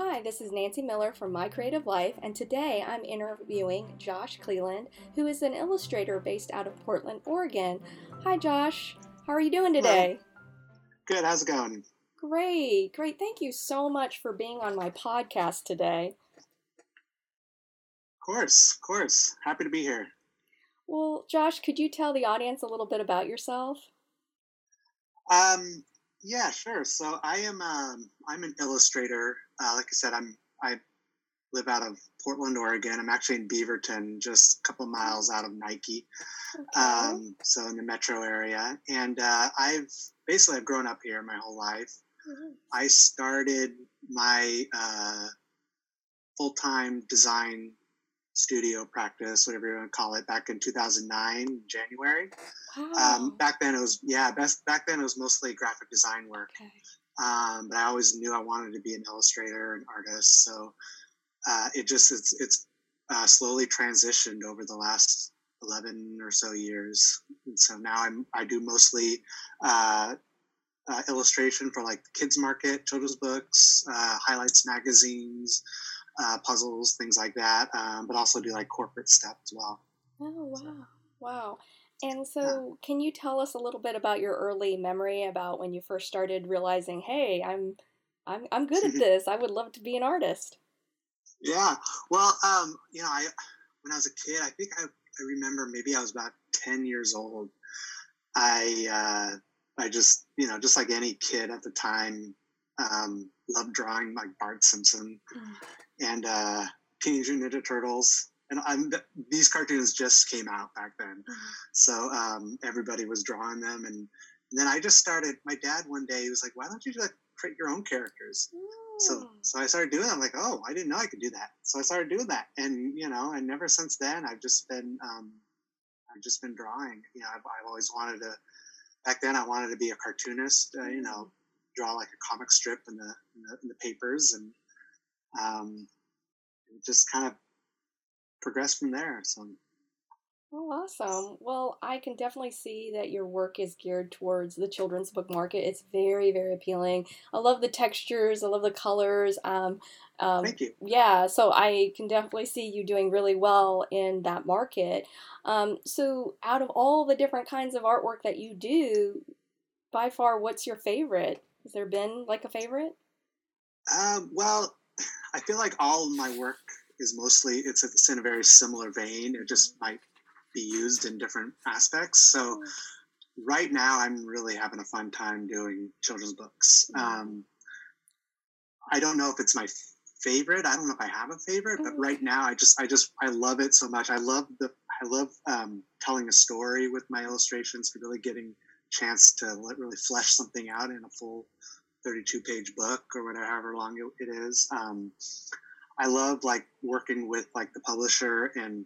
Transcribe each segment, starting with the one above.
Hi, this is Nancy Miller from My Creative Life, and today I'm interviewing Josh Cleland, who is an illustrator based out of Portland, Oregon. Hi, Josh. How are you doing today? Good. How's it going? Great, great. Thank you so much for being on my podcast today. Of course, of course. Happy to be here. Well, Josh, could you tell the audience a little bit about yourself? Um, yeah, sure. So I am um, I'm an illustrator. Uh, like I said, I'm I live out of Portland, Oregon. I'm actually in Beaverton, just a couple miles out of Nike. Okay. Um, so in the metro area, and uh, I've basically I've grown up here my whole life. Mhm. I started my uh, full time design studio practice, whatever you want to call it, back in 2009, January. Wow. Um, back then it was yeah, best back then it was mostly graphic design work. okay. Um, but I always knew I wanted to be an illustrator and artist. So uh, it just it's it's uh, slowly transitioned over the last 11 or so years. And so now I'm I do mostly uh, uh, illustration for like the kids market, children's books, uh, highlights magazines, uh, puzzles, things like that. Um, but also do like corporate stuff as well. Oh, wow. Wow. And so, can you tell us a little bit about your early memory about when you first started realizing, "Hey, I'm I'm I'm good at this. I would love to be an artist." Yeah. Well, um, you know, I when I was a kid, I think I, I remember maybe I was about ten years old. I uh, I just you know just like any kid at the time, um, loved drawing like Bart Simpson and uh, Teenage Mutant Ninja Turtles. And I'm, these cartoons just came out back then, so um, everybody was drawing them. And, and then I just started. My dad one day he was like, "Why don't you like create your own characters?" So Mm. so I started doing. It. I'm like, oh, I didn't know I could do that. So I started doing that, and you know, and ever since then, I've just been, um, I've just been drawing. You know, I've, I've always wanted to. Back then, I wanted to be a cartoonist. Uh, you know, draw like a comic strip in the in the, in the papers, and um, just kind of progressed from there. So Oh, awesome. Well, I can definitely see that your work is geared towards the children's book market. It's very, very appealing. I love the textures. I love the colors. Um, um, thank you. yeah, so I can definitely see you doing really well in that market. Um, so, out of all the different kinds of artwork that you do, by far, what's your favorite? Has there been like a favorite? Um, well, I feel like all of my work is mostly it's, it's in a very similar vein. It just might be used in different aspects. So right now, I'm really having a fun time doing children's books. Um, I don't know if it's my favorite. I don't know if I have a favorite, but Mhm. right now, I just I just I love it so much. I love the I love um, telling a story with my illustrations. For really getting chance to let, really flesh something out in a full 32 page book or whatever however long it, it is um, i love like working with like the publisher and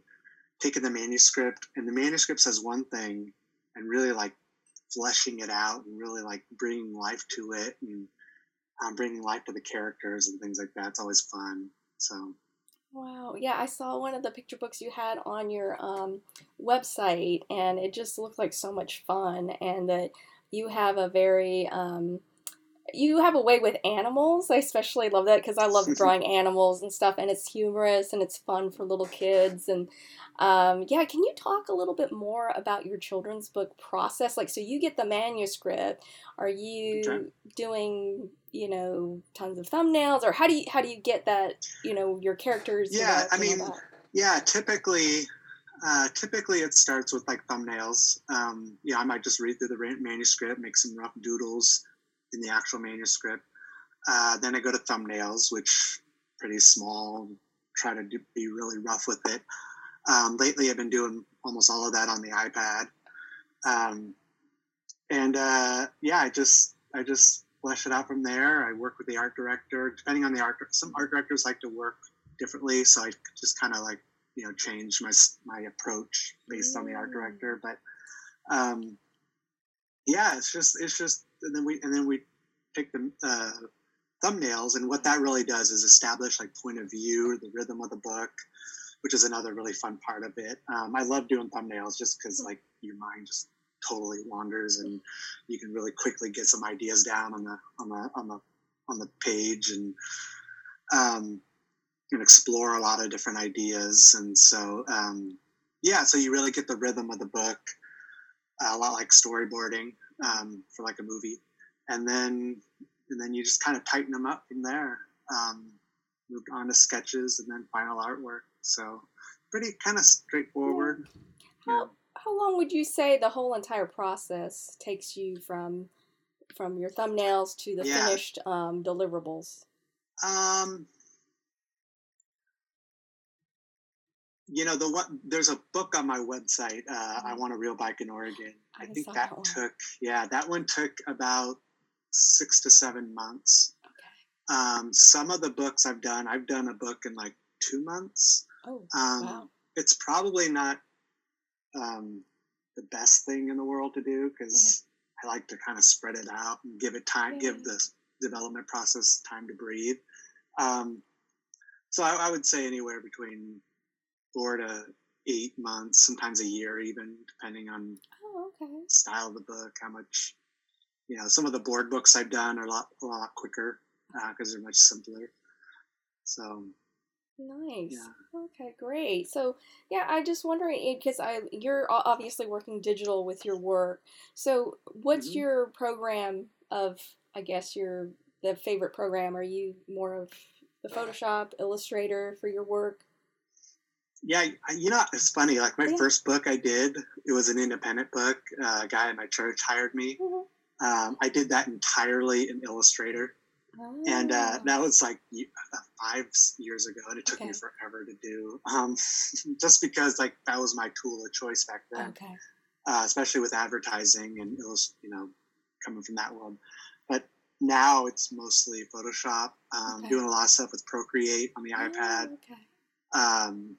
taking the manuscript and the manuscript says one thing and really like fleshing it out and really like bringing life to it and um, bringing life to the characters and things like that it's always fun so Wow. Yeah, I saw one of the picture books you had on your um, website, and it just looked like so much fun. And that you have a very, um, you have a way with animals. I especially love that because I love drawing animals and stuff, and it's humorous and it's fun for little kids. And um, yeah, can you talk a little bit more about your children's book process? Like, so you get the manuscript. Are you Okay. doing, you know, tons of thumbnails, or how do you how do you get that, you know, your characters? Yeah, I mean, yeah typically uh, typically it starts with like thumbnails um, yeah i might just read through the manuscript make some rough doodles in the actual manuscript. Uh, then i go to thumbnails which pretty small try to do, be really rough with it. Um, lately i've been doing almost all of that on the ipad. Um, and uh, yeah i just i just flesh it out from there. I work with the art director. Depending on the art some art directors like to work differently so i just kind of like you know change my my approach based on the art Mm. director. But um yeah it's just it's just and then we and then we pick the uh, thumbnails and what that really does is establish like point of view the rhythm of the book which is another really fun part of it. Um, i love doing thumbnails just because like your mind just totally wanders and you can really quickly get some ideas down on the on the on the on the page and um, and explore a lot of different ideas. And so, um, yeah, so you really get the rhythm of the book, a lot like storyboarding um, for like a movie, and then and then you just kind of tighten them up from there. Um, moved on to sketches and then final artwork. So pretty kind of straightforward. How yeah. how long would you say the whole entire process takes you from from your thumbnails to the yeah. finished um, deliverables? Um, you know the one there's a book on my website uh, i mm-hmm. want a real bike in oregon i, I think that, that took yeah that one took about six to seven months okay. um, some of the books i've done i've done a book in like two months oh, um, wow. it's probably not um, the best thing in the world to do because mm-hmm. i like to kind of spread it out and give it time yeah. give the development process time to breathe um, so I, I would say anywhere between four to eight months, sometimes a year, even depending on oh, okay. style of the book, how much. You know, some of the board books I've done are a lot a lot quicker because uh, they're much simpler. So nice. Yeah. Okay, great. So yeah, I just wondering because I you're obviously working digital with your work. So what's mm-hmm. your program of? I guess your the favorite program. Are you more of the Photoshop, Illustrator for your work? Yeah, you know, it's funny. Like my yeah. first book I did, it was an independent book. Uh, a guy in my church hired me. Mm-hmm. Um, I did that entirely in Illustrator, oh. and uh, oh. that was like uh, five years ago, and it took okay. me forever to do. Um, just because like that was my tool of choice back then, okay. uh, especially with advertising and you know coming from that world. But now it's mostly Photoshop. Um, okay. Doing a lot of stuff with Procreate on the oh, iPad. Um,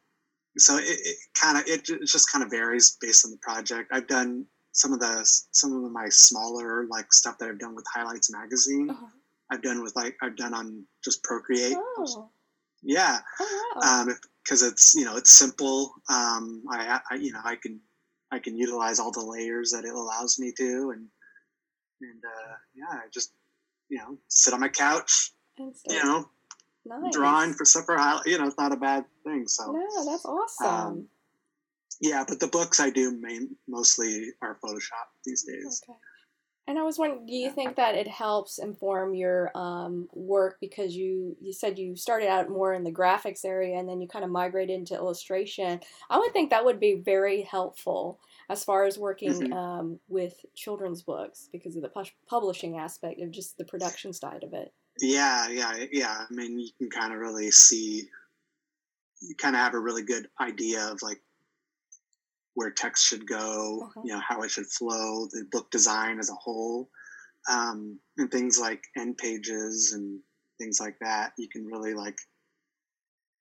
so it, it kind of it, it just kind of varies based on the project. I've done some of the some of my smaller like stuff that I've done with Highlights Magazine. Uh-huh. I've done with like I've done on just Procreate. Oh. Yeah, oh, wow. because um, it's you know it's simple. Um, I, I you know I can I can utilize all the layers that it allows me to, and and uh, yeah, I just you know sit on my couch, you know, nice. drawing for supper. You know, it's not a bad thing. So no, that's awesome. Um, yeah, but the books I do main, mostly are Photoshop these days. Okay. And I was wondering, do you think that it helps inform your um, work because you you said you started out more in the graphics area and then you kind of migrated into illustration? I would think that would be very helpful as far as working mm-hmm. um, with children's books because of the pu- publishing aspect of just the production side of it. Yeah, yeah, yeah. I mean, you can kind of really see, you kind of have a really good idea of like where text should go, uh-huh. you know, how it should flow, the book design as a whole, um, and things like end pages and things like that. You can really like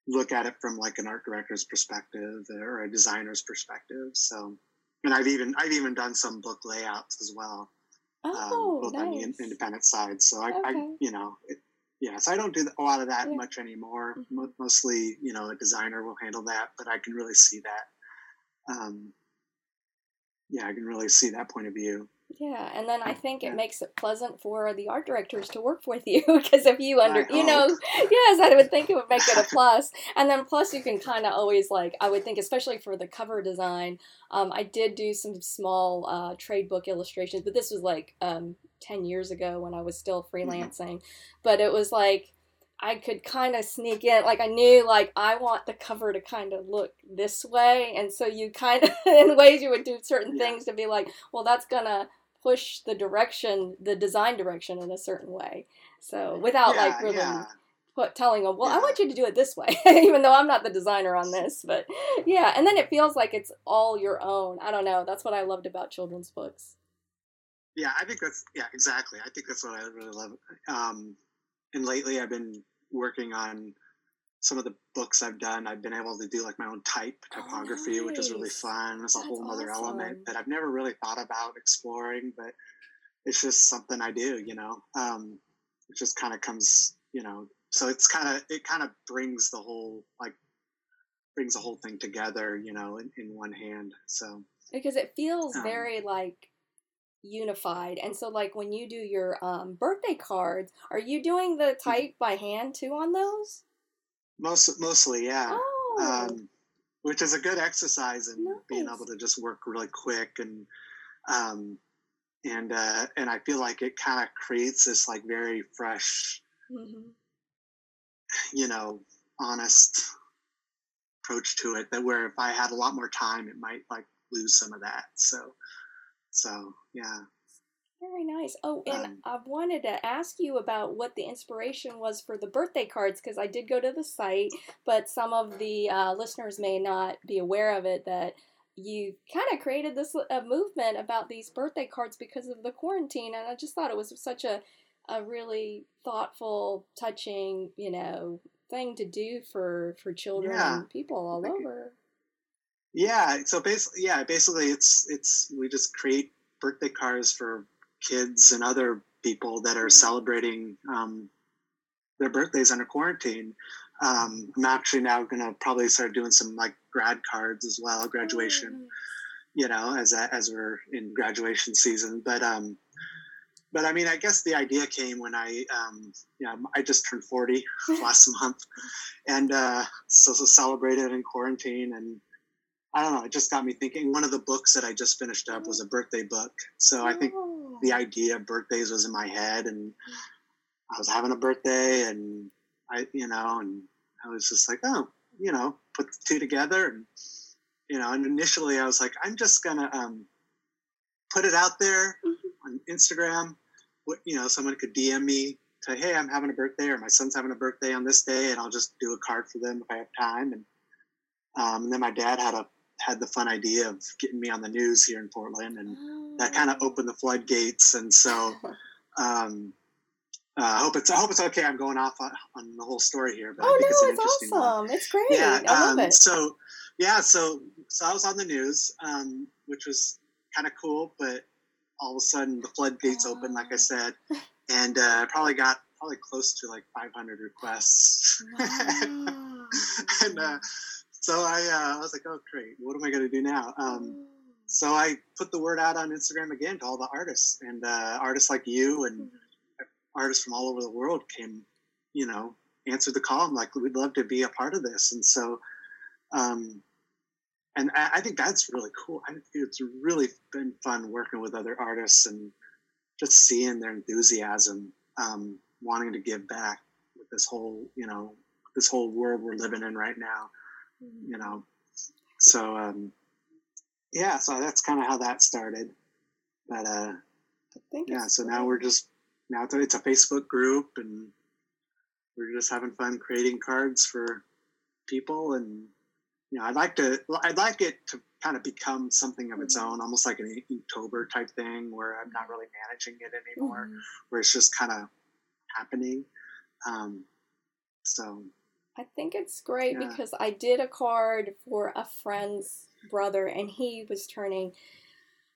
look at it from like an art director's perspective or a designer's perspective. So, and I've even I've even done some book layouts as well oh, um, both nice. on the independent side. So I, okay. I you know, it, yeah, so I don't do a lot of that yeah. much anymore. Mm-hmm. Mostly, you know, a designer will handle that, but I can really see that. Um, yeah, I can really see that point of view. Yeah, and then I think it makes it pleasant for the art directors to work with you because if you under, you know, yes, I would think it would make it a plus. And then plus you can kind of always like I would think, especially for the cover design. Um, I did do some small uh, trade book illustrations, but this was like um, ten years ago when I was still mm-hmm. freelancing. But it was like I could kind of sneak in, like I knew, like I want the cover to kind of look this way, and so you kind of, in ways, you would do certain yeah. things to be like, well, that's gonna push the direction, the design direction in a certain way. So without yeah, like really yeah. put, telling them, well, yeah. I want you to do it this way, even though I'm not the designer on this. But yeah, and then it feels like it's all your own. I don't know. That's what I loved about children's books. Yeah, I think that's yeah, exactly. I think that's what I really love. Um, and lately, I've been working on some of the books I've done, I've been able to do like my own type typography, oh, nice. which is really fun. It's a whole other awesome. element that I've never really thought about exploring, but it's just something I do, you know. Um, it just kind of comes, you know. So it's kind of it kind of brings the whole like brings the whole thing together, you know, in, in one hand. So because it feels um, very like unified. And so, like when you do your um, birthday cards, are you doing the Mm-hmm. type by hand too on those? Most mostly, yeah. Oh, Um, which is a good exercise in being able to just work really quick and um, and uh, and I feel like it kind of creates this like very fresh, hmm you know, honest approach to it. That where if I had a lot more time, it might like lose some of that. So so yeah. Very nice. Oh, and Um, I wanted to ask you about what the inspiration was for the birthday cards because I did go to the site, but some of the uh, listeners may not be aware of it that you kind of created this uh, movement about these birthday cards because of the quarantine, and I just thought it was such a a really thoughtful, touching, you know, thing to do for for children Yeah. and people all Thank you. over. Yeah, so basically, yeah, basically, it's it's we just create birthday cards for kids and other people that are celebrating um, their birthdays under quarantine. Um, I'm actually now gonna probably start doing some like grad cards as well, graduation. You know, as a, as we're in graduation season, but um, but I mean, I guess the idea came when I um, yeah, I just turned 40 last month, and uh, so, so celebrated in quarantine and. I don't know. It just got me thinking. One of the books that I just finished up was a birthday book. So I think Oh. The idea of birthdays was in my head, and I was having a birthday, and I, you know, and I was just like, oh, you know, put the two together, and you know, and initially I was like, I'm just gonna um, put it out there Mhm. on Instagram. What you know, someone could DM me, say, hey, I'm having a birthday, or my son's having a birthday on this day, and I'll just do a card for them if I have time, and um, and then my dad had a had the fun idea of getting me on the news here in Portland, and that kind of Oh. opened the floodgates. And so, um, uh, I hope it's I hope it's okay. I'm going off on, on the whole story here, but Oh think it's no, it's interesting one. awesome. It's great. Yeah. I love Um, it. so, yeah. So, so I was on the news, um, which was kind of cool, but all of a sudden the floodgates opened, like I said, and uh, I probably got probably close to like 500 requests. Wow. and uh, so I, uh, I was like, oh great, what am I going to do now? Um, so I put the word out on Instagram again to all the artists and uh, artists like you and artists from all over the world came, you know, answered the call. I'm like, we'd love to be a part of this. And so, um, and I, I think that's really cool. I, it's really been fun working with other artists and just seeing their enthusiasm, um, wanting to give back with this whole, you know, this whole world we're living in right now, you know. So, um, yeah, so that's kind of how that started. But uh, I think yeah, so now we're just now it's a, Facebook group, and we're just having fun creating cards for people. And you know, I'd like to I'd like it to kind of become something of its Mhm. own, almost like an Inktober type thing, where I'm not really managing it anymore, Mhm. where it's just kind of happening. Um, so I think it's great Yeah. because I did a card for a friend's brother and he was turning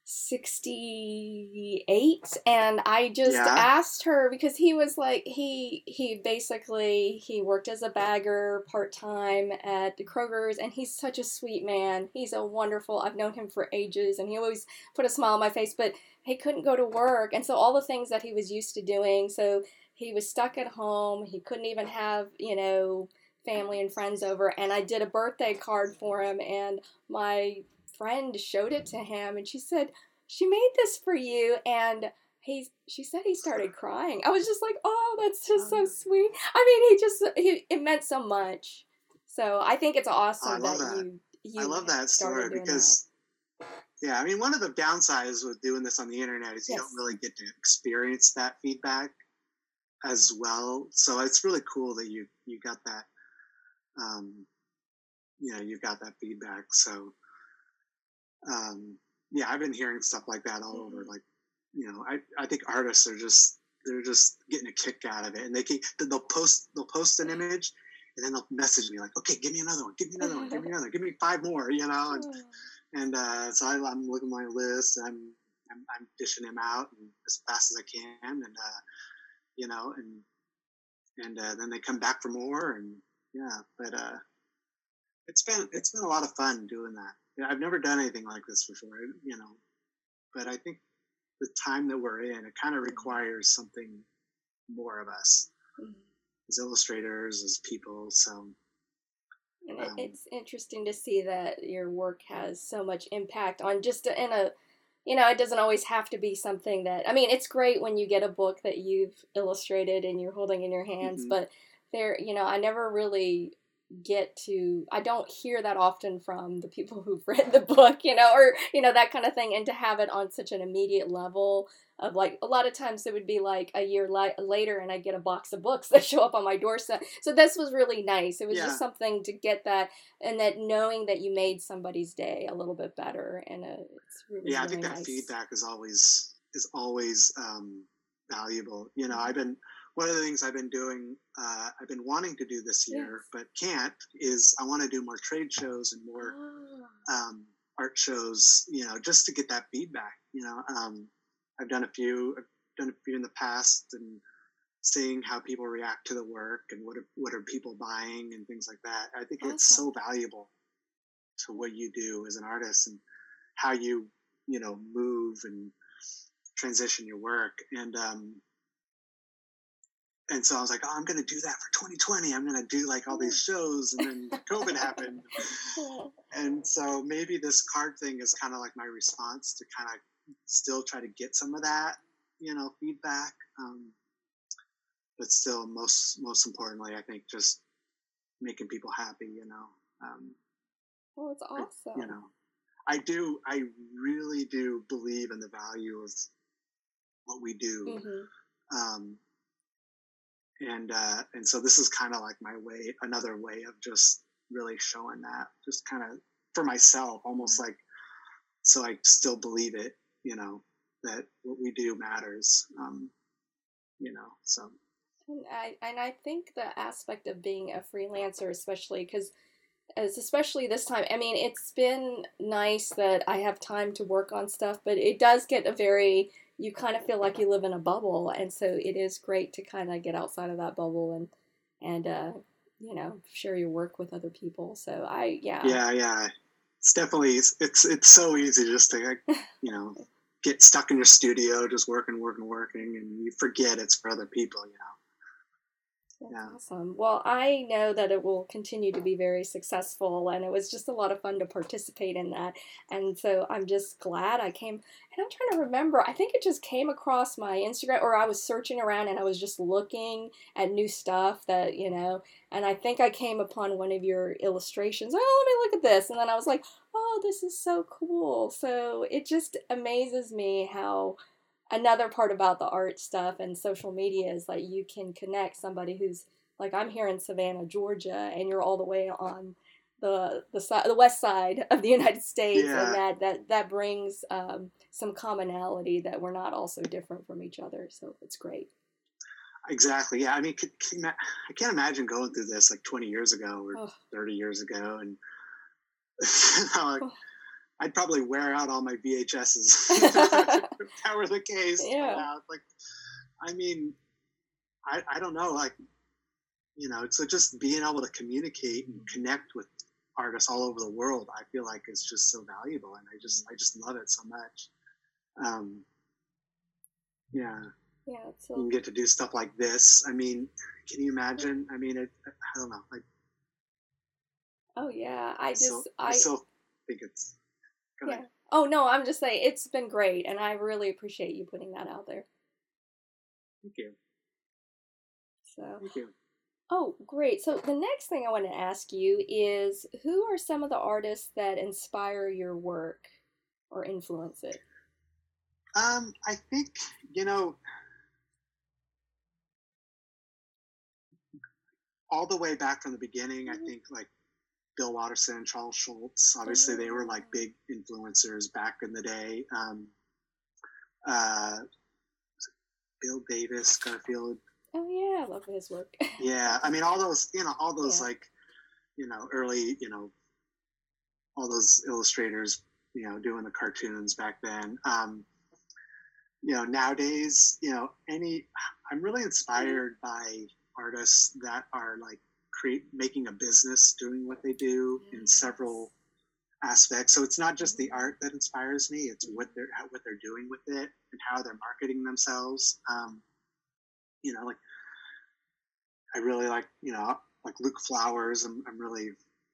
68 and I just Yeah. asked her because he was like he he basically he worked as a bagger part-time at the Kroger's and he's such a sweet man. He's a wonderful. I've known him for ages and he always put a smile on my face but he couldn't go to work and so all the things that he was used to doing so he was stuck at home. He couldn't even have, you know, family and friends over and I did a birthday card for him and my friend showed it to him and she said she made this for you and he she said he started crying. I was just like oh that's just so um sweet. I mean he just he, it meant so much. So i think it's awesome I love that, that. you you I love that story because, yeah, I mean, one of the downsides with doing this on the internet is you don't really get to experience that feedback as well. So it's really cool that you you got that, um, you know, you've got that feedback. So, um, yeah, I've been hearing stuff like that all over. Mhm. Like, you know, I I think artists are just they're just getting a kick out of it, and they keep they'll post they'll post an image. And then they'll message me like, "Okay, give me another one. Give me another one. Give me another. Give me five more." You know, and and uh, so I, I'm looking at my list. I'm, I'm I'm dishing them out and as fast as I can, and uh, you know, and and uh, then they come back for more, and yeah. But uh, it's been it's been a lot of fun doing that. Yeah, I've never done anything like this before, you know. But I think the time that we're in, it kind of requires something more of us mm-hmm. as illustrators, as people. So and um, it's interesting to see that your work has so much impact on just in a, you know, it doesn't always have to be something that, I mean, it's great when you get a book that you've illustrated and you're holding in your hands, mm-hmm. but there, you know, I never really get to i don't hear that often from the people who've read the book you know or you know that kind of thing and to have it on such an immediate level of like a lot of times it would be like a year li- later and i get a box of books that show up on my doorstep. So this was really nice. It was yeah. just something to get that and that knowing that you made somebody's day a little bit better and uh, it's really yeah i think that feedback is always is always um, valuable. You know i've been one of the things I've been doing, uh, I've been wanting to do this year, yes. but can't, is I want to do more trade shows and more oh. um, art shows, you know, just to get that feedback. You know, um, I've done a few, I've done a few in the past, and seeing how people react to the work and what are, what are people buying and things like that. I think it's so valuable to what you do as an artist and how you, you know, move and transition your work. And um, and so I was like, oh, I'm going to do that for 2020. I'm going to do like all these shows. And then COVID happened. And so maybe this card thing is kind of like my response to kind of still try to get some of that, you know, feedback. Um, but still, most most importantly, I think just making people happy, you know. Um, well, it's awesome. I, you know, I do. I really do believe in the value of what we do. Mm-hmm. Um, and uh, and so this is kind of like my way, another way of just really showing that, just kind of for myself, almost like so I still believe it, you know, that what we do matters, um, you know. So. And I and I think the aspect of being a freelancer, especially because as especially this time i mean it's been nice that i have time to work on stuff but it does get a very you kind of feel like you live in a bubble and so it is great to kind of get outside of that bubble and and uh you know share your work with other people so i yeah. Yeah yeah. It's definitely it's it's, it's so easy just to you know get stuck in your studio just working working working and you forget it's for other people you know that's awesome. Well, I know that it will continue to be very successful, and it was just a lot of fun to participate in that. And so I'm just glad I came. And I'm trying to remember, I think it just came across my Instagram, or I was searching around and I was just looking at new stuff that, you know, and I think I came upon one of your illustrations. Oh, let me look at this. And then I was like, oh, this is so cool. So it just amazes me how another part about the art stuff and social media is like you can connect somebody who's like I'm here in Savannah, Georgia, and you're all the way on the the side, the west side of the United States, yeah. and that that that brings um, some commonality that we're not also different from each other. So it's great. Exactly. Yeah. I mean, can, can, I can't imagine going through this like 20 years ago or oh. 30 years ago, and like, oh. I'd probably wear out all my VHSs if that were the case. Yeah. Like, I mean, I, I don't know. Like, you know, so just being able to communicate and connect with artists all over the world, I feel like is just so valuable, and I just I just love it so much. Um, yeah. Yeah. So... You can get to do stuff like this. I mean, can you imagine? I mean, it. I don't know. Like. Oh yeah, I just so, I, I still think it's Go yeah. Ahead. Oh no, I'm just saying it's been great, and I really appreciate you putting that out there. Thank you. So. Thank you. Oh, great. So the next thing I want to ask you is who are some of the artists that inspire your work or influence it? Um, I think, you know, all the way back from the beginning, mm-hmm. I think like Bill Watterson, Charles Schulz. Obviously, they were like big influencers back in the day. Um, uh, Bill Davis, Garfield. Oh yeah, I love his work. yeah, I mean all those, you know, all those yeah. like, you know, early, you know, all those illustrators, you know, doing the cartoons back then. Um, you know, nowadays, you know, any, I'm really inspired by artists that are like create making a business doing what they do in several aspects. So it's not just the art that inspires me; it's what they're what they're doing with it and how they're marketing themselves. Um, you know, like I really like you know like Luke Flowers. I'm, I'm really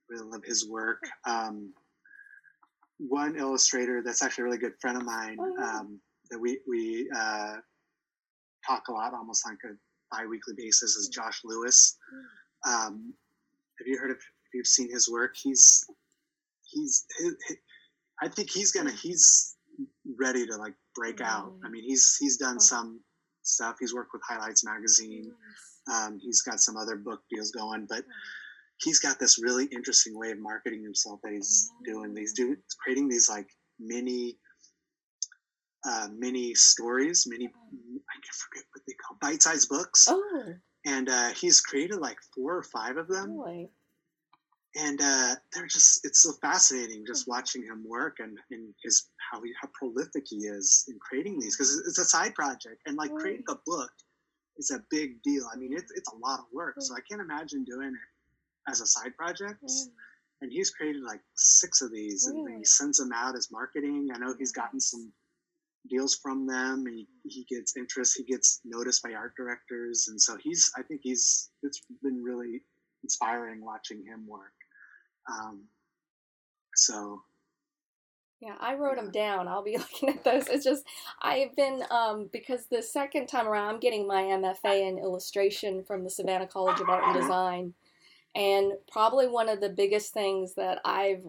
really love his work. Um, one illustrator that's actually a really good friend of mine oh, um, that we we uh, talk a lot, almost like a bi-weekly basis, is Josh Lewis. Um, have you heard of? If you've seen his work, he's he's his, his, I think he's gonna he's ready to like break mm. out. I mean, he's he's done oh. some stuff. He's worked with Highlights magazine. Um, he's got some other book deals going, but he's got this really interesting way of marketing himself that he's doing. He's doing creating these like mini uh, mini stories, mini I can forget what they call bite-sized books. Oh. And uh, he's created like four or five of them. Boy. And uh, they're just it's so fascinating just watching him work and, and his how he how prolific he is in creating these because it's a side project and like creating a book is a big deal. I mean it's it's a lot of work. So I can't imagine doing it as a side project. Yeah. And he's created like six of these really? and he sends them out as marketing. I know he's gotten some deals from them. He, he gets interest. He gets noticed by art directors. And so he's, I think he's, it's been really inspiring watching him work. Um, so yeah, I wrote them down. I'll be looking at those. It's just I've been um, because the second time around, I'm getting my MFA in illustration from the Savannah College of Art and Design, and probably one of the biggest things that I've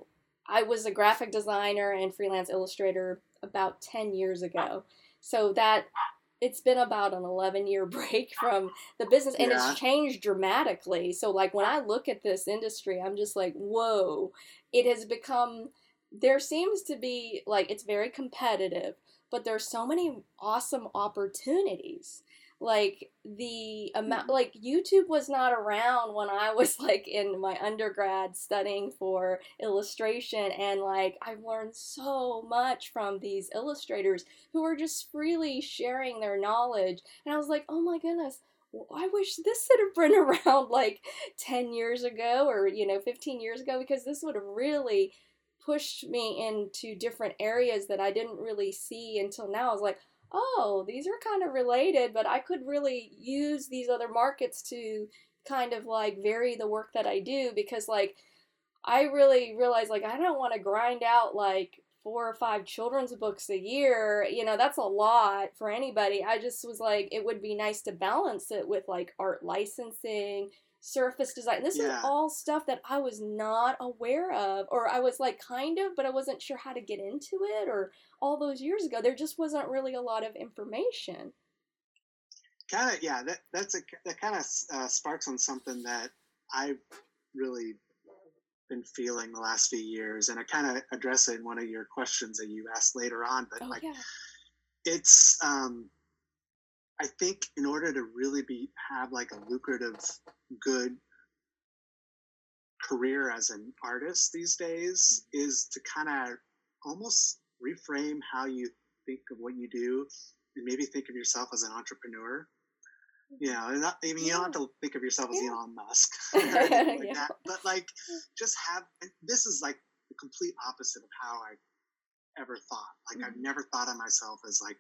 I was a graphic designer and freelance illustrator about 10 years ago. So that it's been about an 11 year break from the business and yeah. it's changed dramatically. So like when I look at this industry, I'm just like, "Whoa. It has become there seems to be like it's very competitive, but there's so many awesome opportunities like the amount mm. like youtube was not around when i was like in my undergrad studying for illustration and like i've learned so much from these illustrators who are just freely sharing their knowledge and i was like oh my goodness I wish this had been around like 10 years ago or, you know, 15 years ago because this would have really pushed me into different areas that I didn't really see until now. I was like, oh, these are kind of related, but I could really use these other markets to kind of like vary the work that I do because like I really realize like I don't want to grind out like four or five children's books a year. You know, that's a lot for anybody. I just was like it would be nice to balance it with like art licensing, surface design. This yeah. is all stuff that I was not aware of, or I was like kind of, but I wasn't sure how to get into it. Or all those years ago, there just wasn't really a lot of information. Kind of, yeah. That that's a that kind of uh, sparks on something that I've really been feeling the last few years, and I kind of address it in one of your questions that you asked later on. But oh, like, yeah. it's um, I think in order to really be have like a lucrative, good career as an artist these days is to kind of almost reframe how you think of what you do and maybe think of yourself as an entrepreneur. You know, not, I mean, you don't have to think of yourself as yeah. Elon Musk, like yeah. that, but like just have. This is like the complete opposite of how I ever thought. Like mm-hmm. I've never thought of myself as like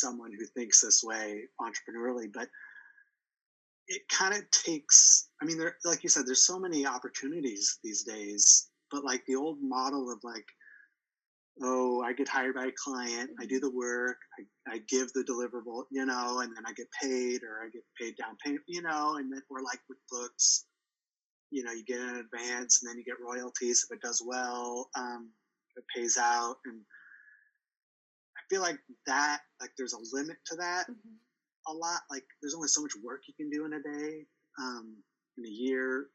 someone who thinks this way entrepreneurially, but it kind of takes, I mean, there, like you said, there's so many opportunities these days, but like the old model of like, oh, I get hired by a client, I do the work, I, I give the deliverable, you know, and then I get paid or I get paid down payment, you know, and then we're like with books, you know, you get an advance and then you get royalties if it does well, um, it pays out. And feel like that, like there's a limit to that mm-hmm. a lot. Like there's only so much work you can do in a day, um, in a year.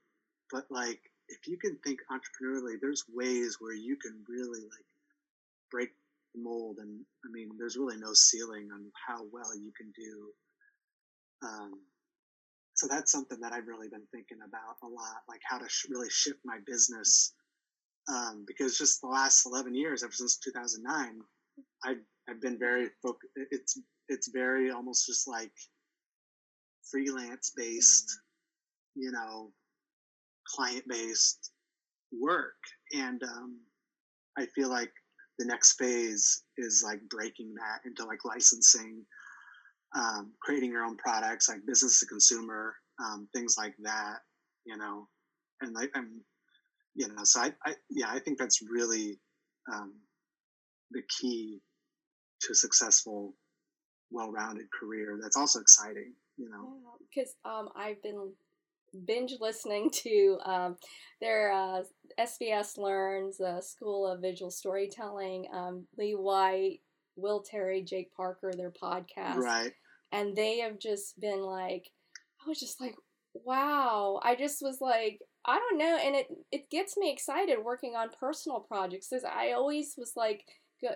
But like if you can think entrepreneurially, there's ways where you can really like break the mold. And I mean, there's really no ceiling on how well you can do. Um, so that's something that I've really been thinking about a lot, like how to sh- really shift my business. Um, because just the last 11 years, ever since 2009, I've I've been very focused. It's it's very almost just like freelance based, you know, client based work. And um, I feel like the next phase is like breaking that into like licensing, um, creating your own products, like business to consumer, um, things like that, you know. And like I'm, you know, so I, I yeah, I think that's really um, the key to a successful, well-rounded career. That's also exciting, you know. Because um, I've been binge listening to um, their uh, SVS Learns uh, School of Visual Storytelling, um, Lee White, Will Terry, Jake Parker, their podcast. Right. And they have just been like, I was just like, wow. I just was like, I don't know. And it, it gets me excited working on personal projects because I always was like,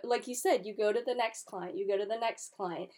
like you said, you go to the next client, you go to the next client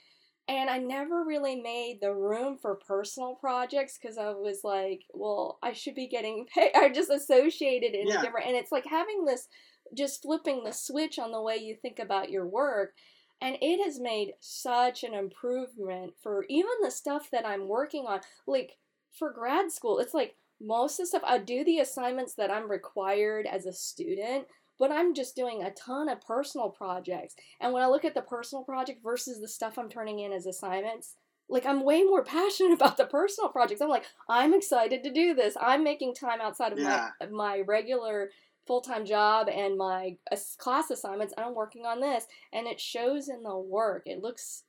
and I never really made the room for personal projects because I was like, well, I should be getting paid. I just associated in yeah. a different, and it's like having this, just flipping the switch on the way you think about your work. And it has made such an improvement for even the stuff that I'm working on. Like for grad school, it's like most of the stuff I do the assignments that I'm required as a student, but I'm just doing a ton of personal projects. And when I look at the personal project versus the stuff I'm turning in as assignments, like I'm way more passionate about the personal projects. I'm like, I'm excited to do this. I'm making time outside of yeah. my my regular full-time job and my class assignments i'm working on this and it shows in the work it looks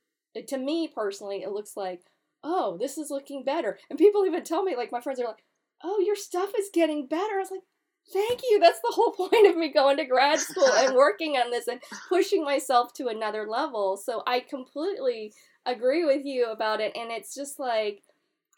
to me personally it looks like oh this is looking better and people even tell me like my friends are like oh your stuff is getting better i was like thank you. That's the whole point of me going to grad school and working on this and pushing myself to another level. So I completely agree with you about it. And it's just like,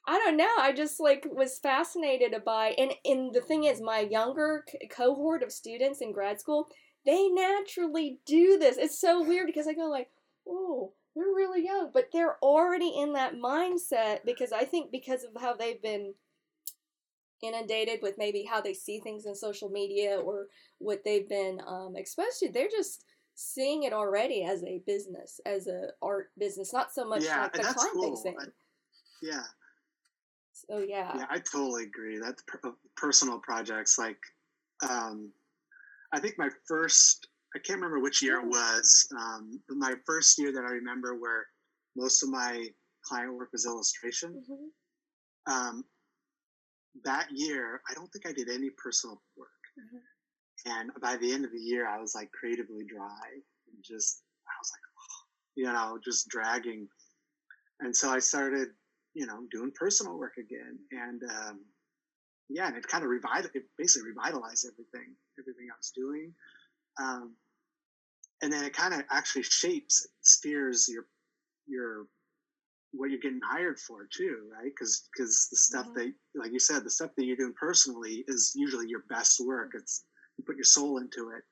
I don't know. I just like was fascinated by, and and the thing is, my younger cohort of students in grad school, they naturally do this. It's so weird because I go like, oh, they're really young, but they're already in that mindset because I think because of how they've been inundated with maybe how they see things in social media or what they've been um, exposed to. They're just seeing it already as a business, as a art business, not so much yeah, like the client cool. thing. I, yeah. So yeah. Yeah, I totally agree. That per- uh, personal projects, like, um, I think my first, I can't remember which year it was, um, but my first year that I remember where most of my client work was illustration. Mm-hmm. Um, that year, I don't think I did any personal work. Mm-hmm. And by the end of the year, I was like creatively dry and just, I was like, oh, you know, just dragging. And so I started, you know, doing personal work again. And, um, yeah, and it kind of revitalized, it basically revitalized everything, everything I was doing. Um, and then it kind of actually shapes, steers your, your what you're getting hired for too, right? Because because the stuff mm-hmm. that, like you said, the stuff that you're doing personally is usually your best work. It's you put your soul into it,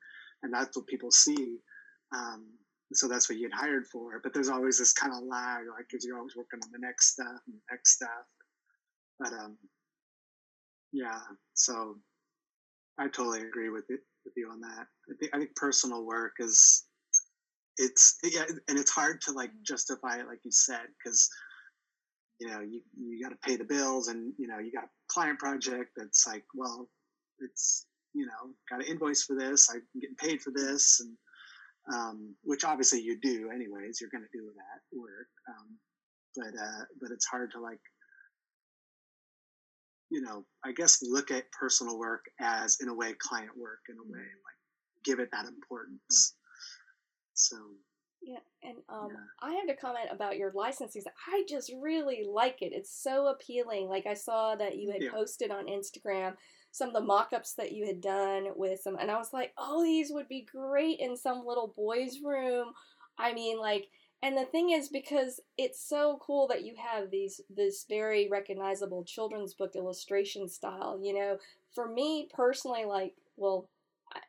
and that's what people see. Um, so that's what you get hired for. But there's always this kind of lag, like because you're always working on the next stuff and the next stuff. But um, yeah. So I totally agree with it with you on that. I think I think personal work is it's yeah, and it's hard to like justify it, like you said, because you know you you got to pay the bills, and you know you got a client project that's like, well, it's you know got an invoice for this, I'm getting paid for this, and um, which obviously you do anyways. You're going to do that work, um, but uh, but it's hard to like you know, I guess look at personal work as in a way client work in a way, like give it that importance. So yeah, and um, yeah. I have to comment about your licensing. I just really like it. It's so appealing. Like I saw that you had yeah. posted on Instagram some of the mock-ups that you had done with some, and I was like, oh, these would be great in some little boys' room. I mean, like, and the thing is, because it's so cool that you have these this very recognizable children's book illustration style. You know, for me personally, like, well,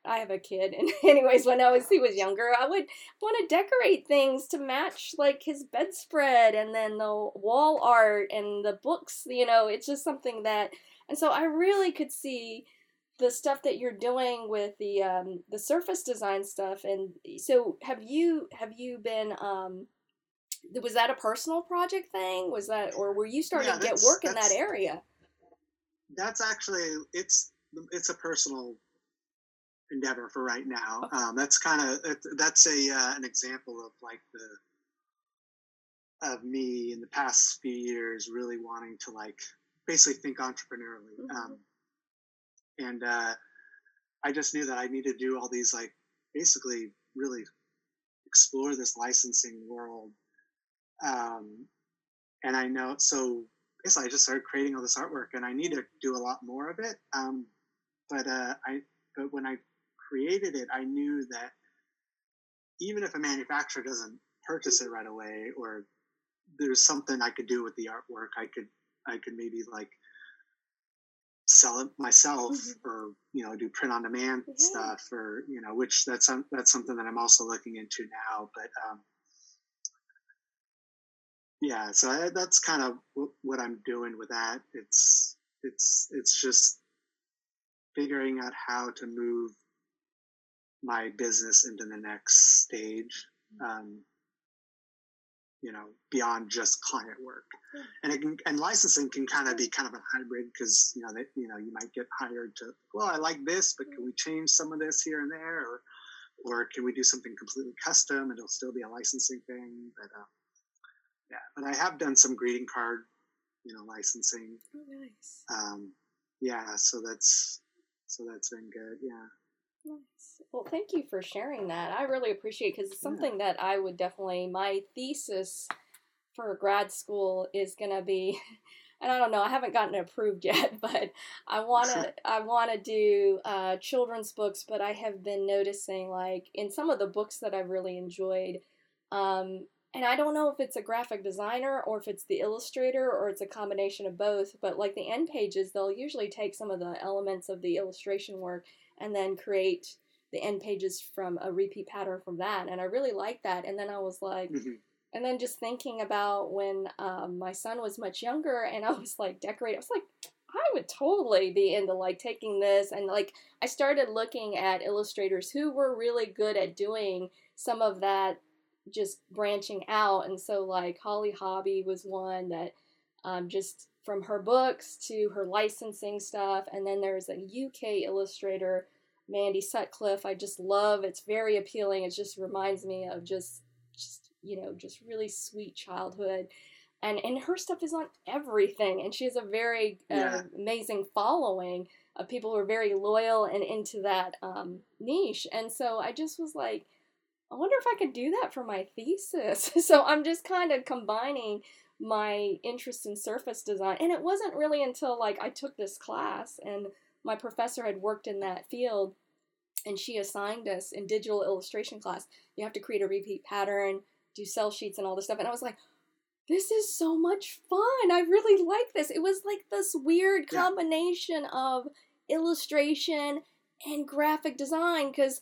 I have a kid, and anyways, when I was he was younger, I would want to decorate things to match like his bedspread, and then the wall art and the books. You know, it's just something that, and so I really could see the stuff that you're doing with the um, the surface design stuff. And so, have you have you been um, was that a personal project thing? Was that, or were you starting yeah, to get work in that area? That's actually it's it's a personal endeavor for right now. Um, that's kind of that's a uh, an example of like the of me in the past few years really wanting to like basically think entrepreneurially. Mm-hmm. Um, and uh, I just knew that I needed to do all these like basically really explore this licensing world. Um, and I know so basically I just started creating all this artwork and I need to do a lot more of it. Um, but uh, I but when I created it, I knew that even if a manufacturer doesn't purchase it right away or there's something I could do with the artwork. I could I could maybe like sell it myself mm-hmm. or you know do print on demand mm-hmm. stuff or you know which that's that's something that I'm also looking into now. But um, yeah, so I, that's kind of w- what I'm doing with that. It's it's it's just figuring out how to move my business into the next stage. Mm-hmm. Um, you know beyond just client work. And it can and licensing can kind of be kind of a hybrid because you know that you know you might get hired to well i like this but can we change some of this here and there? Or or can we do something completely custom and it'll still be a licensing thing? But uh, yeah but i have done some greeting card you know licensing. Oh, nice. Um yeah so that's so that's been good yeah. Nice. Well, thank you for sharing that. I really appreciate because it's something yeah. that I would definitely my thesis for grad school is going to be and I don't know, I haven't gotten it approved yet, but I want to I want to do uh, children's books, but I have been noticing like in some of the books that I've really enjoyed um, and I don't know if it's a graphic designer or if it's the illustrator or it's a combination of both, but like the end pages, they'll usually take some of the elements of the illustration work and then create the end pages from a repeat pattern from that. And I really liked that. And then I was like, mm-hmm. and then just thinking about when um, my son was much younger and I was like decorating, I was like, I would totally be into like taking this and like I started looking at illustrators who were really good at doing some of that just branching out and so like Holly Hobbie was one that um, just from her books to her licensing stuff. And then there's a UK illustrator, Mandy Sutcliffe. I just love. It's very appealing. It just reminds me of just, just you know, just really sweet childhood. And and her stuff is on everything. And she has a very uh, yeah. amazing following of people who are very loyal and into that um, niche. And so I just was like. I wonder if I could do that for my thesis. so I'm just kind of combining my interest in surface design. And it wasn't really until like I took this class and my professor had worked in that field and she assigned us in digital illustration class, you have to create a repeat pattern, do sell sheets and all this stuff. And I was like, this is so much fun. I really like this. It was like this weird combination yeah. of illustration and graphic design because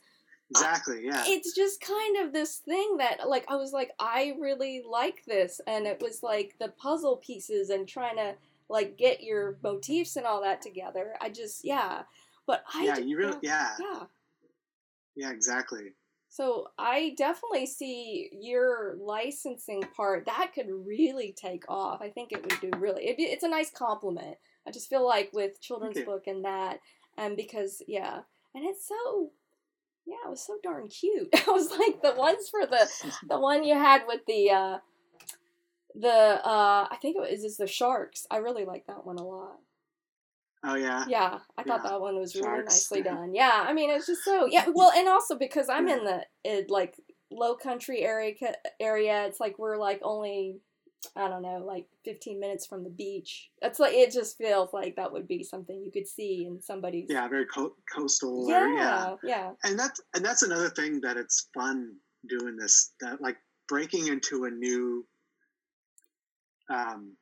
Exactly, yeah. It's just kind of this thing that, like, I was like, I really like this. And it was like the puzzle pieces and trying to, like, get your motifs and all that together. I just, yeah. But I. Yeah, you really, yeah. Yeah. Yeah, exactly. So I definitely see your licensing part that could really take off. I think it would do really. it's a nice complement. I just feel like with children's book and that, and because yeah, and it's so yeah, it was so darn cute. I was like the ones for the the one you had with the uh the uh I think it was is the sharks. I really like that one a lot. Oh yeah. Yeah, I thought that one was really nicely done. Yeah, I mean it's just so yeah. Well, and also because I'm in the it, like low country area area, it's like we're like only I don't know, like 15 minutes from the beach. That's like it just feels like that would be something you could see in somebody's yeah, very co- coastal. Yeah, area. yeah. And that's and that's another thing that it's fun doing this. That like breaking into a new, um,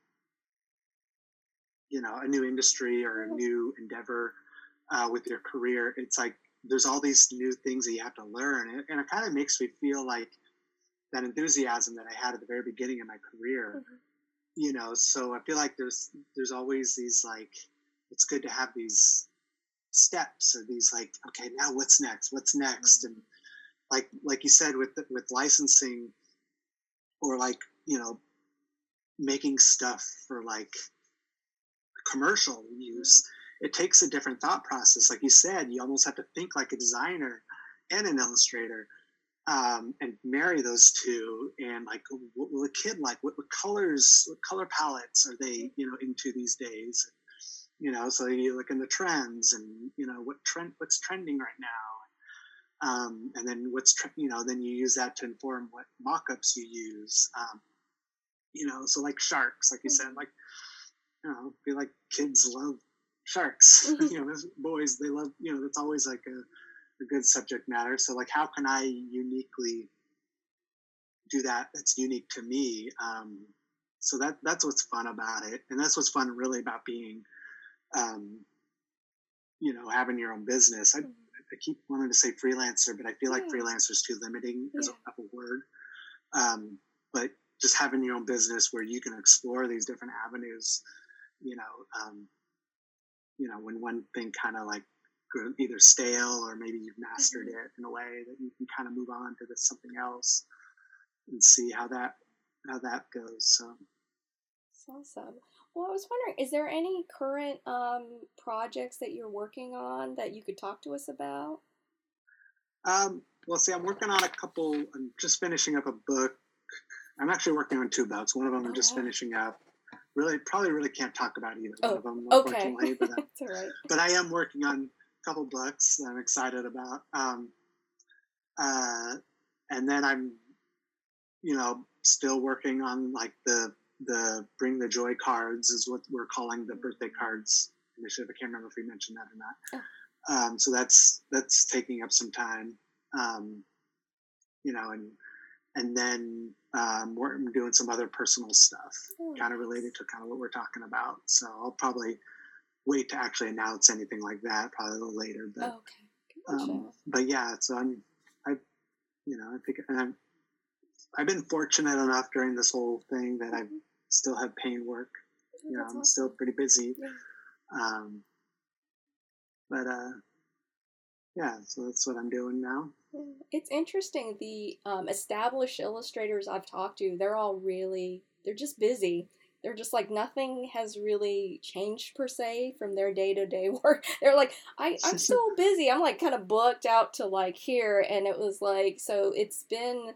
you know, a new industry or a new endeavor uh, with your career. It's like there's all these new things that you have to learn, and, it kind of makes me feel like that enthusiasm that I had at the very beginning of my career. Mm-hmm. You know, so I feel like there's there's always these like it's good to have these steps or these like okay now what's next what's next mm-hmm. and like like you said with with licensing or like you know making stuff for like commercial use it takes a different thought process. Like you said, you almost have to think like a designer and an illustrator um, and marry those two. And like, what will a kid like? What, what colors, what color palettes are they, you know, into these days? You know, so you look in the trends and, you know, what trend, what's trending right now. Um, and then what's, tre- you know, then you use that to inform what mock-ups you use. Um, you know, so like sharks, like you said, like, you know, be like kids love sharks. Mhm. you know, boys, they love, you know, that's always like a, a good subject matter. So like, how can I uniquely do that? That's unique to me. Um, so that that's what's fun about it, and that's what's fun really about being, um, you know, having your own business. I, I keep wanting to say freelancer, but I feel like Yeah. freelancer is too limiting as a, Yeah. of a word. Um, but just having your own business where you can explore these different avenues, you know, um, you know, when one thing kind of like go either stale or maybe you've mastered Mm-hmm. it in a way that you can kind of move on to this something else and see how that how that goes. So That's awesome. Well, I was wondering, is there any current um, projects that you're working on that you could talk to us about? Um, well, see, I'm working on a couple. I'm just finishing up a book. I'm actually working on two books. One of them I'm Oh, just wow. finishing up. Really, probably really can't talk about either Oh, one of them, Okay. But, uh, right. but I am working on a couple books that I'm excited about. Um, uh, and then I'm, you know, still working on like the the bring the joy cards is what we're calling the birthday cards initiative. I can't remember if we mentioned that or not. Um, so that's that's taking up some time. Um, you know, and and then um, we're I'm doing some other personal stuff, Oh, kind of related to kind of what we're talking about. So I'll probably wait to actually announce anything like that probably a little later. But Okay, gotcha. um, but yeah, so I'm I you know I think and I'm I've been fortunate enough during this whole thing that I Mhm. still have pain work. Oh, You know, I'm still pretty busy. Yeah. Um, but uh, yeah, so that's what I'm doing now. It's interesting. The um, established illustrators I've talked to, they're all really, they're just busy. They're just like nothing has really changed per se from their day to day work. They're like, I, I'm still busy. I'm like kind of booked out to like here. And it was like, so it's been,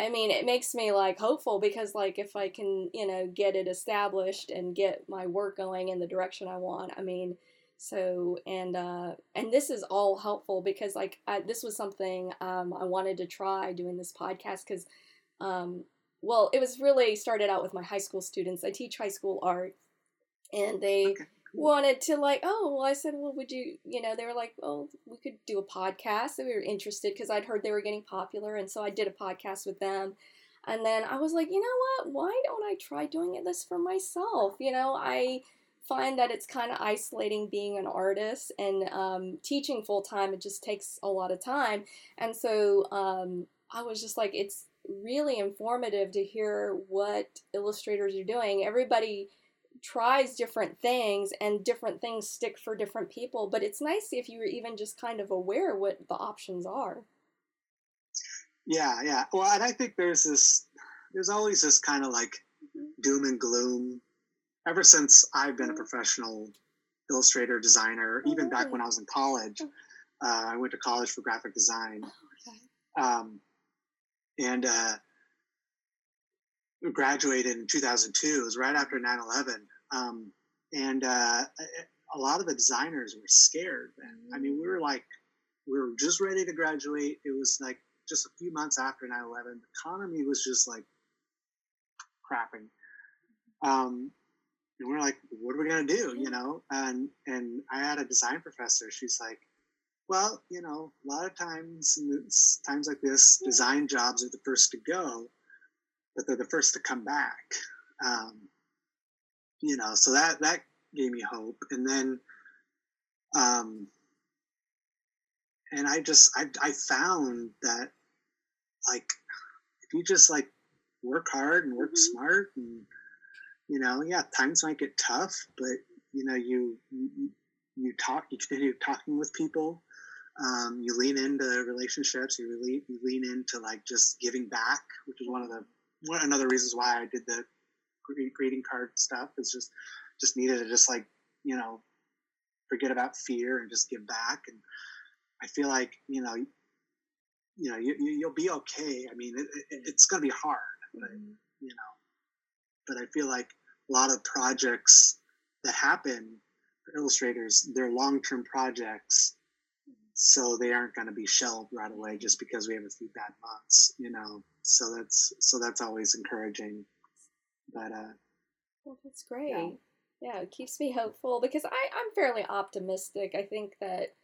I mean, it makes me like hopeful because like if I can, you know, get it established and get my work going in the direction I want, I mean, so and uh and this is all helpful because like I, this was something um I wanted to try doing this podcast because um well it was really started out with my high school students. I teach high school art and they Okay, wanted to like oh well i said well would you you know they were like well we could do a podcast. We were interested because i'd heard they were getting popular and so i did a podcast with them. And then i was like you know what? Why don't i try doing it this for myself? You know i find that it's kind of isolating being an artist and um, teaching full time it just takes a lot of time and so um, i was just like it's really informative to hear what illustrators are doing everybody tries different things and different things stick for different people but it's nice if you're even just kind of aware what the options are Yeah, yeah. Well, and I think there's this, there's always this kind of like doom and gloom. Ever since I've been a professional illustrator, designer, even back when I was in college, Oh. uh, I went to college for graphic design. okay. Um, and uh, graduated in 2002. It was right after 9 11. Um, and uh, a lot of the designers were scared. Man. I mean, we were like, we were just ready to graduate. It was like just a few months after 9 11. The economy was just like crapping. Um, and we are like, what are we going to do? You know? And, and I had a design professor. She's like, well, you know, a lot of times times like this, design jobs are the first to go, but they're the first to come back. Um, you know, so that that gave me hope. And then, um, and I just I I found that like if you just like work hard and work Mhm. smart and you know yeah times might get tough but you know you you, you talk you continue talking with people um, you lean into relationships you really you lean into like just giving back which is one of the one another reasons why i did the greeting card stuff is just just needed to just like you know forget about fear and just give back. And I feel like you know, you know, you, you'll be okay. I mean, it, it, it's going to be hard, but Mhm. you know, but I feel like lot of projects that happen for illustrators, they're long-term projects, so they aren't going to be shelved right away just because we have a few bad months, you know. So that's so that's always encouraging. But uh, Well, that's great. Yeah. it keeps me hopeful because I, I'm fairly optimistic. I think that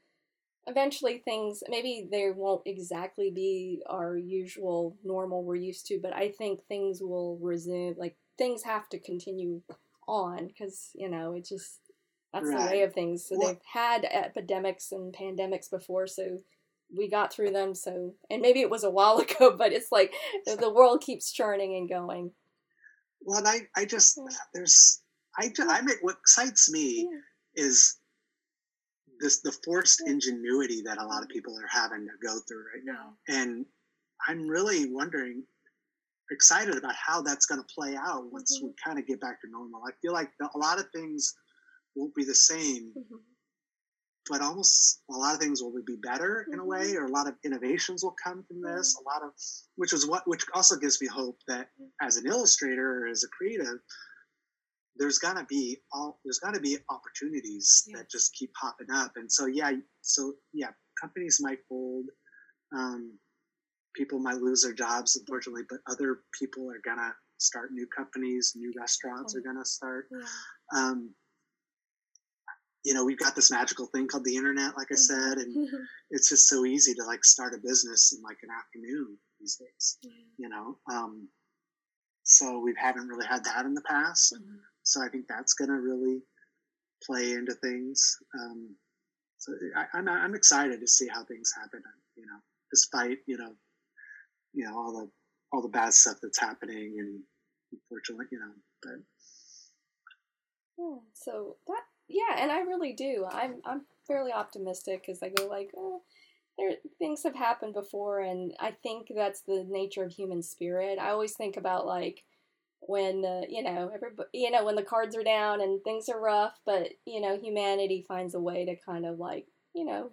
eventually things, maybe they won't exactly be our usual normal we're used to, but I think things will resume. Like things have to continue on because, you know, it just, that's the way of things. So Well- they've had epidemics and pandemics before, so we got through them. So, and maybe it was a while ago, but it's like the world keeps churning and going. well, and I I just hmm. there's I hmm. I make what excites me Yeah. is this the forced ingenuity that a lot of people are having to go through right now, and I'm really wondering, excited about how that's going to play out once we kind of get back to normal. I feel like the, a lot of things won't be the same, Mhm. but almost a lot of things will be better in a way, or a lot of innovations will come from this. A lot of, which is what, which also gives me hope that as an illustrator or as a creative, there's gonna be all there's gonna be opportunities Yes. that just keep popping up, and so yeah, so yeah, companies might fold, um, people might lose their jobs, unfortunately, but other people are gonna start new companies, new restaurants are gonna start. Yeah. Um, you know, we've got this magical thing called the internet, like I said, and it's just so easy to like start a business in like an afternoon these days. You know, um, so we haven't really had that in the past. Mhm. So I think that's going to really play into things. Um, so I, I'm I'm excited to see how things happen. You know, despite you know, you know all the all the bad stuff that's happening, and unfortunately, you know, but Yeah, so that yeah, and I really do. I'm I'm fairly optimistic because I go like, oh, there things have happened before, and I think that's the nature of human spirit. I always think about like when uh, you know everybody, you know, when the cards are down and things are rough, but you know, humanity finds a way to kind of like you know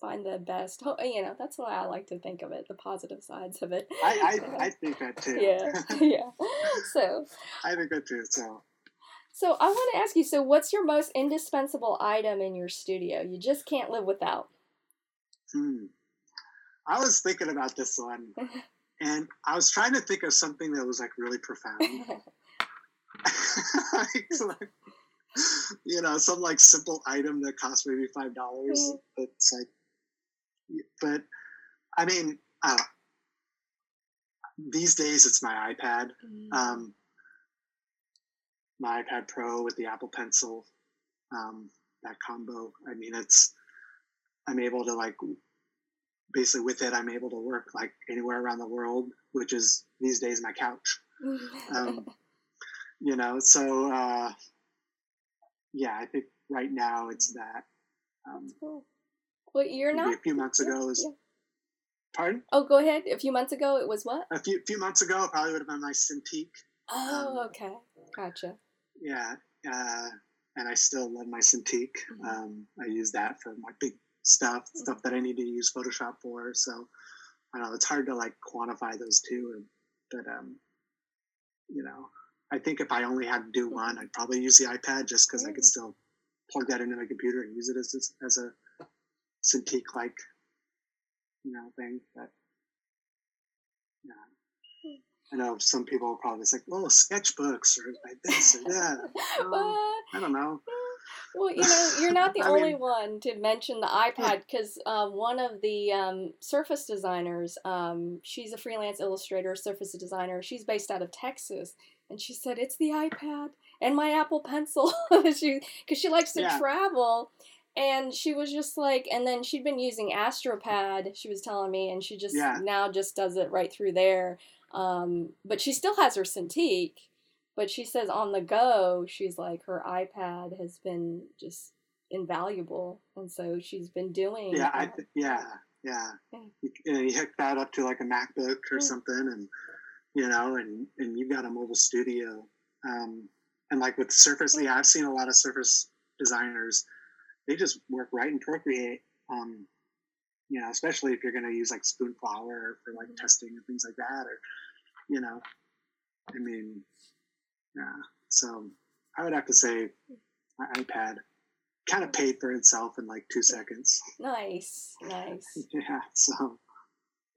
find the best. You know, that's why I like to think of it, the positive sides of it. I I, I think that too. yeah, yeah. So. I think that too. So So I want to ask you. So, what's your most indispensable item in your studio? You just can't live without. hmm. I was thinking about this one, and I was trying to think of something that was like really profound. Like, you know, some like simple item that costs maybe five dollars. Mhm. But it's like, but I mean, uh, these days it's my iPad. Um, my iPad Pro with the Apple Pencil, um, that combo. I mean, it's I'm able to like basically with it, I'm able to work like anywhere around the world, which is these days my couch. Um, you know, so uh, yeah, I think right now it's that. Um, That's cool. Well, you're maybe not. a few months ago is Yeah. pardon. Oh, go ahead. A few months ago, it was what? A few few months ago, it probably would have been my Cintiq. Oh, Um, okay. Gotcha. Yeah, uh, and I still love my Cintiq. Mhm. Um, I use that for my big stuff, stuff that I need to use Photoshop for. So I don't know it's hard to like quantify those two, and, but um, you know, I think if I only had to do one, I'd probably use the iPad just because I Mm. could still plug that into my computer and use it as as a Cintiq like you know thing. But yeah. I know some people are probably say, "Oh, sketchbooks or like this or that." Uh, I don't know. well, you know, you're not the only mean- one to mention the iPad because um, one of the um, Surface designers, um, she's a freelance illustrator, Surface designer. She's based out of Texas, and she said it's the iPad and my Apple Pencil. she because she likes to Yeah. travel. And she was just like, and then she'd been using AstroPad, she was telling me, and she just Yeah. now just does it right through there. Um, but she still has her Cintiq, but she says on the go, she's like her iPad has been just invaluable, and so she's been doing. Yeah, I th- yeah, yeah. Yeah. You, you, hook that up to like a MacBook or Mm. something, and you know, and and you've got a mobile studio. Um, and like with Surface, yeah, I've seen a lot of Surface designers they just work right in Procreate. Um, you know, especially if you're going to use like Spoonflower for like testing and things like that, or you know, I mean, yeah. So I would have to say my iPad kind of paid for itself in like two seconds. Nice, nice. yeah. So.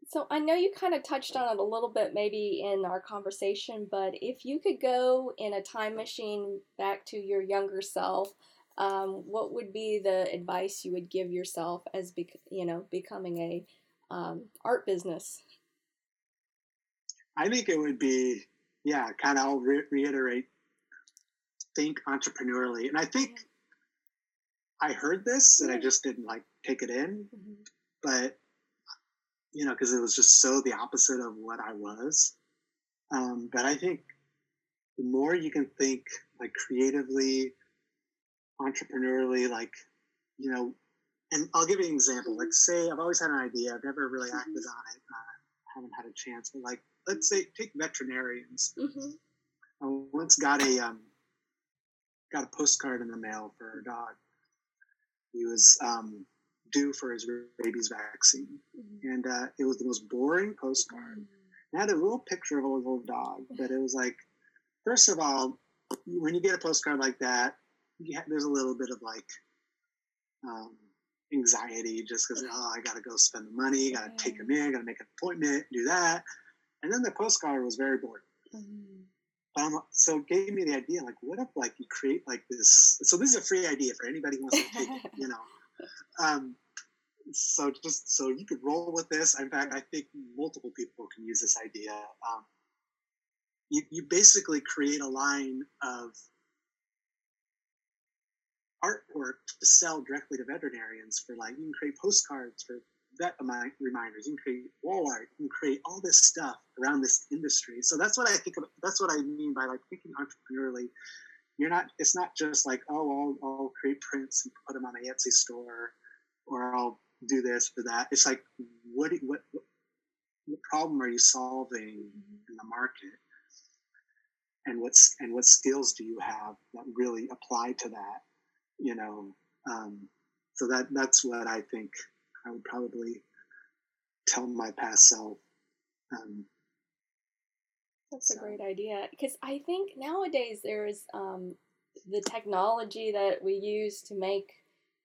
So I know you kind of touched on it a little bit maybe in our conversation, but if you could go in a time machine back to your younger self, um, what would be the advice you would give yourself as bec- you know becoming a um, art business? I think it would be yeah, kind of I'll re- reiterate, think entrepreneurially, and I think I heard this and I just didn't like take it in, mm-hmm. but you know, because it was just so the opposite of what I was. Um, but I think the more you can think like creatively, entrepreneurially, like you know, and I'll give you an example. Like, say I've always had an idea, I've never really acted mm-hmm. on it, uh, haven't had a chance. But like, let's say take veterinarians. Mm-hmm. I once got a um, got a postcard in the mail for a dog, he was um, due for his rabies vaccine, mm-hmm. and uh, it was the most boring postcard. Mm-hmm. It had a little picture of a little dog, but it was like, first of all, when you get a postcard like that, have, there's a little bit of like um, anxiety just because oh I got to go spend the money, got to mm-hmm. take him in, got to make an appointment, do that, and then the postcard was very boring. Mm-hmm. Um, so it gave me the idea, like, what if like you create like this? So this is a free idea for anybody who wants to take it, you know. Um, so just so you could roll with this. In fact, I think multiple people can use this idea. Um, you, you basically create a line of artwork to sell directly to veterinarians for like you can create postcards for vet reminders. You can create wall art. You can create all this stuff around this industry. So that's what I think of. That's what I mean by like thinking entrepreneurially. You're not. It's not just like oh, I'll, I'll create prints and put them on a Etsy store, or I'll do this or that. It's like what what what, what problem are you solving in the market? And what's and what skills do you have that really apply to that? You know, um, so that that's what I think I would probably tell my past self. Um, That's so. a great idea because I think nowadays there's um, the technology that we use to make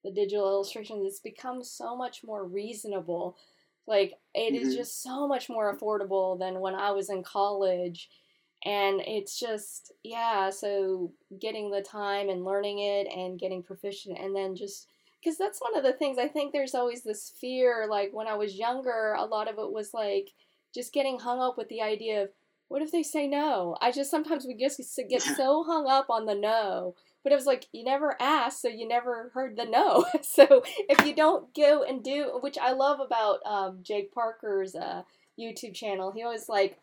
the digital illustrations. It's become so much more reasonable. Like it mm-hmm. is just so much more affordable than when I was in college. And it's just, yeah, so getting the time and learning it and getting proficient and then just because that's one of the things I think there's always this fear. Like when I was younger, a lot of it was like just getting hung up with the idea of what if they say no? I just sometimes we just get so hung up on the no. But it was like you never asked, so you never heard the no. so if you don't go and do, which I love about um, Jake Parker's uh, YouTube channel, he always like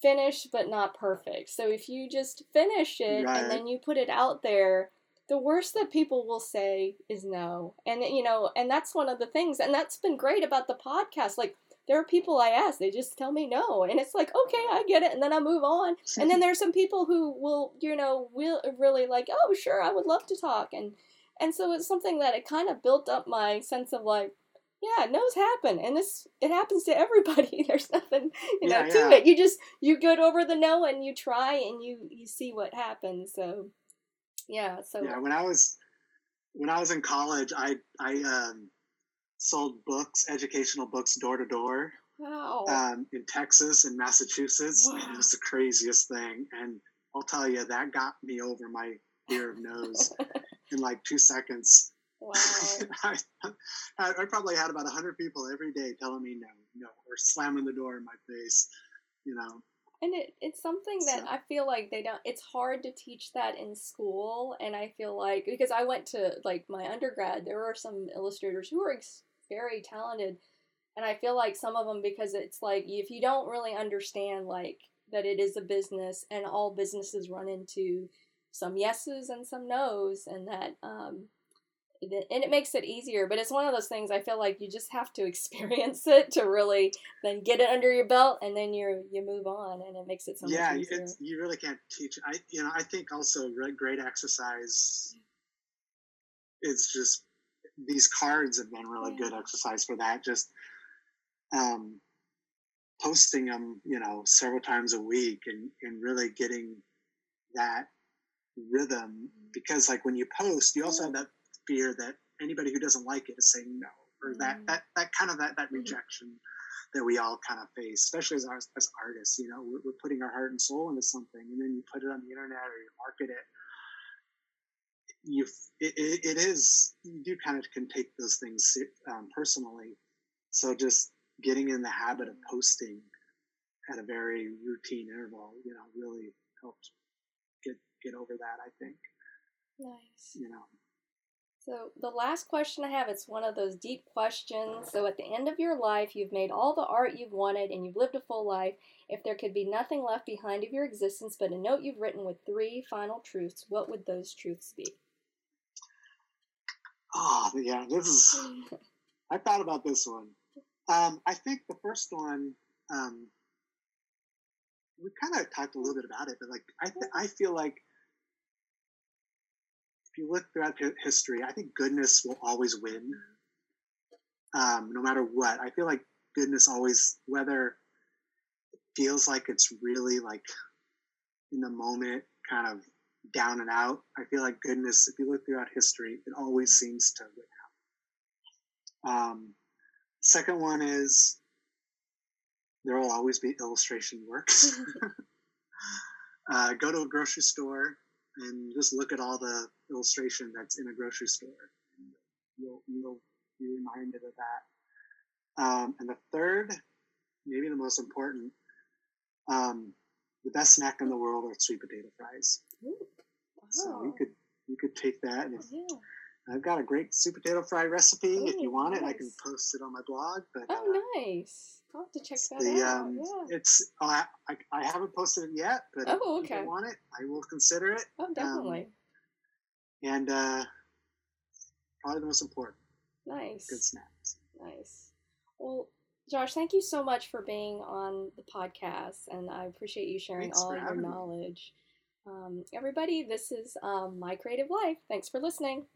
finish but not perfect. So if you just finish it right. and then you put it out there, the worst that people will say is no. And you know, and that's one of the things and that's been great about the podcast. Like there are people I ask, they just tell me no. And it's like, okay, I get it. And then I move on. And then there's some people who will, you know, will really like, oh, sure, I would love to talk. And and so it's something that it kind of built up my sense of like, yeah, no's happen, and this it happens to everybody. There's nothing, you know, yeah, to yeah. it. You just you get over the no and you try and you you see what happens. So yeah. So yeah, when I was when I was in college, I I um, sold books, educational books, door to door. Wow. Um, in Texas and Massachusetts, wow. it was the craziest thing, and I'll tell you that got me over my fear of no's in like two seconds. Wow. I, I, probably had about hundred people every day telling me no, no, or slamming the door in my face. You know, and it, it's something that so. I feel like they don't, it's hard to teach that in school. And I feel like, because I went to like my undergrad, there were some illustrators who were ex- very talented. And I feel like some of them, because it's like, if you don't really understand, like, that it is a business and all businesses run into some yeses and some nos, and that, um, and it makes it easier but it's one of those things i feel like you just have to experience it to really then get it under your belt and then you you move on and it makes it so yeah it's, you really can't teach i you know i think also great exercise is just these cards have been really Yeah. good exercise for that. Just um, posting them, you know, several times a week and, and really getting that rhythm because like when you post, you also have that fear that anybody who doesn't like it is saying no or that Mm. that that kind of that that Mhm. rejection that we all kind of face, especially as ars- as artists. You know, we're, we're putting our heart and soul into something, and then you put it on the internet or you market it. You, it, it, it is you do kind of can take those things um, personally. So just getting in the habit of posting at a very routine interval, you know, really helped get get over that. I think, Nice. you know. So the last question I have, it's one of those deep questions. So at the end of your life, you've made all the art you've wanted and you've lived a full life. If there could be nothing left behind of your existence but a note you've written with three final truths, what would those truths be? Oh yeah, this is. I thought about this one. Um, I think the first one, um, we kind of talked a little bit about it, but like I, th- I feel like you look throughout history, I think goodness will always win, um, no matter what. I feel like goodness always, whether it feels like it's really like in the moment, kind of down and out. I feel like goodness, if you look throughout history, it always seems to win out. Um, second one is there will always be illustration works. uh, go to a grocery store and just look at all the illustration that's in a grocery store. And you'll, you'll be reminded of that. Um, and the third, maybe the most important, um, the best snack in the world are sweet potato fries. Ooh, So you could you could take that and if, Yeah. I've got a great sweet potato fry recipe. if you want it, I can post it on my blog. But Oh, uh, nice. I'll have to check it's that the out. um, yeah. it's I, I I haven't posted it yet, but Oh, if okay. you want it, I will consider it. Oh, definitely. And uh, probably the most important, nice. good snacks. Nice. Well, Josh, thank you so much for being on the podcast, and I appreciate you sharing Thanks all your knowledge. Um, everybody, this is um, My Creative Life. Thanks for listening.